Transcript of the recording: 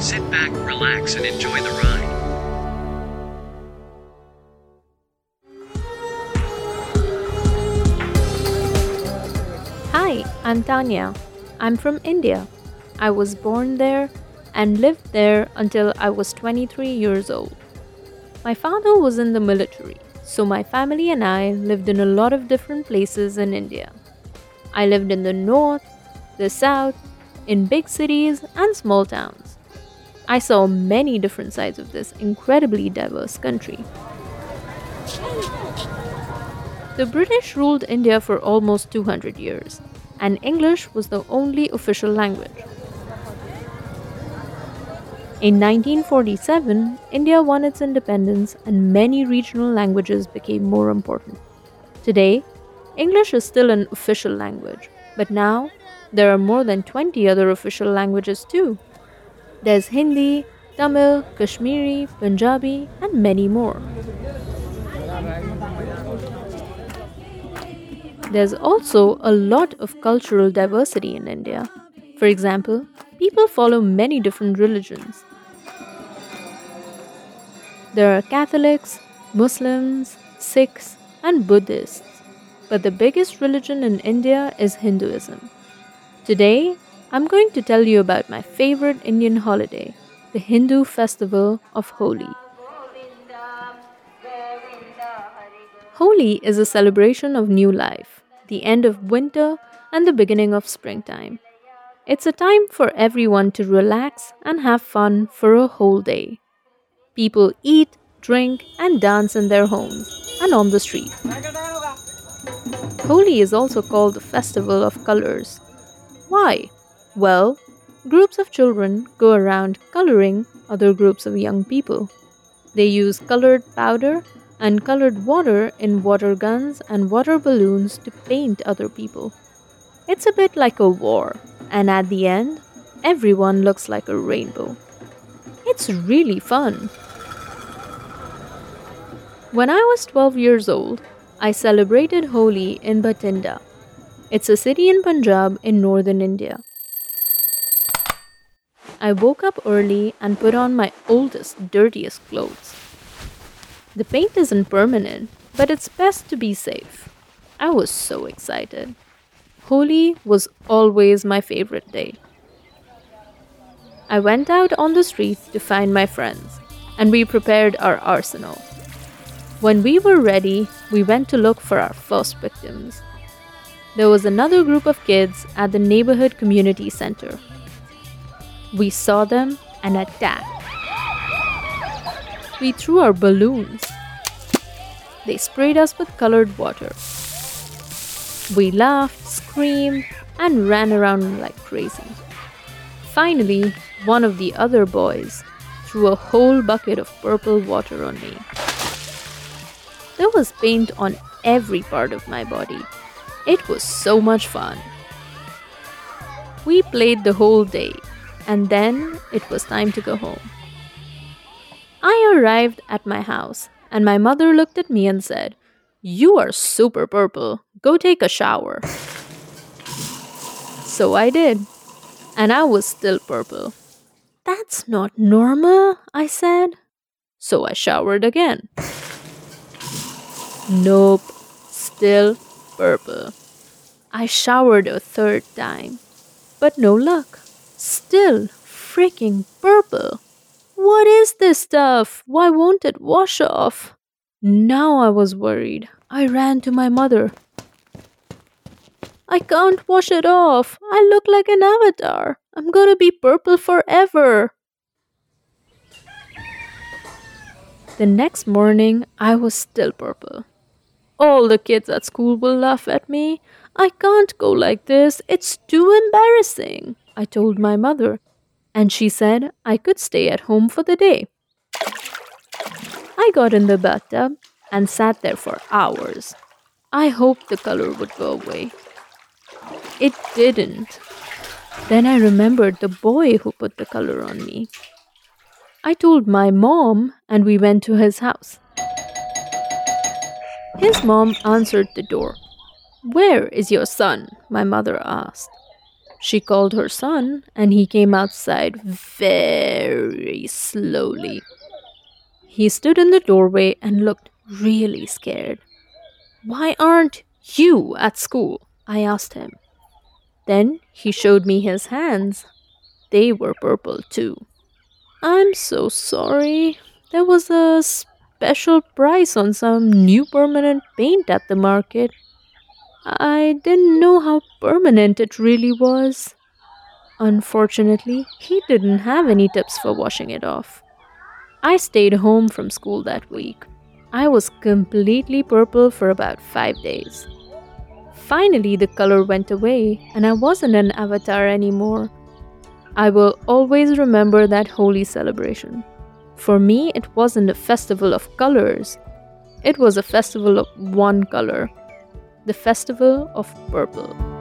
Sit back, relax and enjoy the ride. Hi, I'm Tanya. I'm from India. I was born there and lived there until I was 23 years old. My father was in the military, so my family and I lived in a lot of different places in India. I lived in the north, the south, in big cities and small towns. I saw many different sides of this incredibly diverse country. The British ruled India for almost 200 years, and English was the only official language. In 1947, India won its independence and many regional languages became more important. Today, English is still an official language, but now there are more than 20 other official languages too. There's Hindi, Tamil, Kashmiri, Punjabi, and many more. There's also a lot of cultural diversity in India. For example, people follow many different religions. There are Catholics, Muslims, Sikhs, and Buddhists. But the biggest religion in India is Hinduism. Today, I'm going to tell you about my favorite Indian holiday, the Hindu festival of Holi. Holi is a celebration of new life the end of winter, and the beginning of springtime. It's a time for everyone to relax and have fun for a whole day. People eat, drink, and dance in their homes and on the street. Holi is also called the Festival of Colors. Why? Well, groups of children go around coloring other groups of young people. They use colored powder and colored water in water guns and water balloons to paint other people. It's a bit like a war, and at the end, everyone looks like a rainbow. It's really fun. When I was 12 years old, I celebrated Holi in Bathinda. It's a city in Punjab in northern India. I woke up early and put on my oldest, dirtiest clothes. The paint isn't permanent, but it's best to be safe. I was so excited. Holi was always my favorite day. I went out on the street to find my friends, and we prepared our arsenal. When we were ready, we went to look for our first victims. There was another group of kids at the neighborhood community center. We saw them and attacked. We threw our balloons. They sprayed us with colored water. We laughed, screamed, and ran around like crazy. Finally, one of the other boys threw a whole bucket of purple water on me. There was paint on every part of my body. It was so much fun. We played the whole day, and then it was time to go home. I arrived at my house, and my mother looked at me and said, You are super purple. Go take a shower. So I did, and I was still purple. That's not normal, I said. So I showered again. Nope, still purple. I showered a third time, but no luck. Still freaking purple. What is this stuff? Why won't it wash off? Now I was worried. I ran to my mother. I can't wash it off. I look like an avatar. I'm gonna be purple forever. The next morning, I was still purple. All the kids at school will laugh at me. I can't go like this. It's too embarrassing, I told my mother and she said I could stay at home for the day. I got in the bathtub and sat there for hours. I hoped the color would go away. It didn't. Then I remembered the boy who put the color on me. I told my mom, and we went to his house. His mom answered the door. Where is your son? My mother asked. She called her son, and he came outside very slowly. He stood in the doorway and looked really scared. Why aren't you at school? I asked him. Then he showed me his hands. They were purple too. I'm so sorry. There was a special price on some new permanent paint at the market. I didn't know how permanent it really was. Unfortunately, he didn't have any tips for washing it off. I stayed home from school that week. I was completely purple for about five days. Finally, the color went away, and I wasn't an avatar anymore. I will always remember that Holi celebration. For me, it wasn't a festival of colors, it was a festival of one color the Festival of Purple.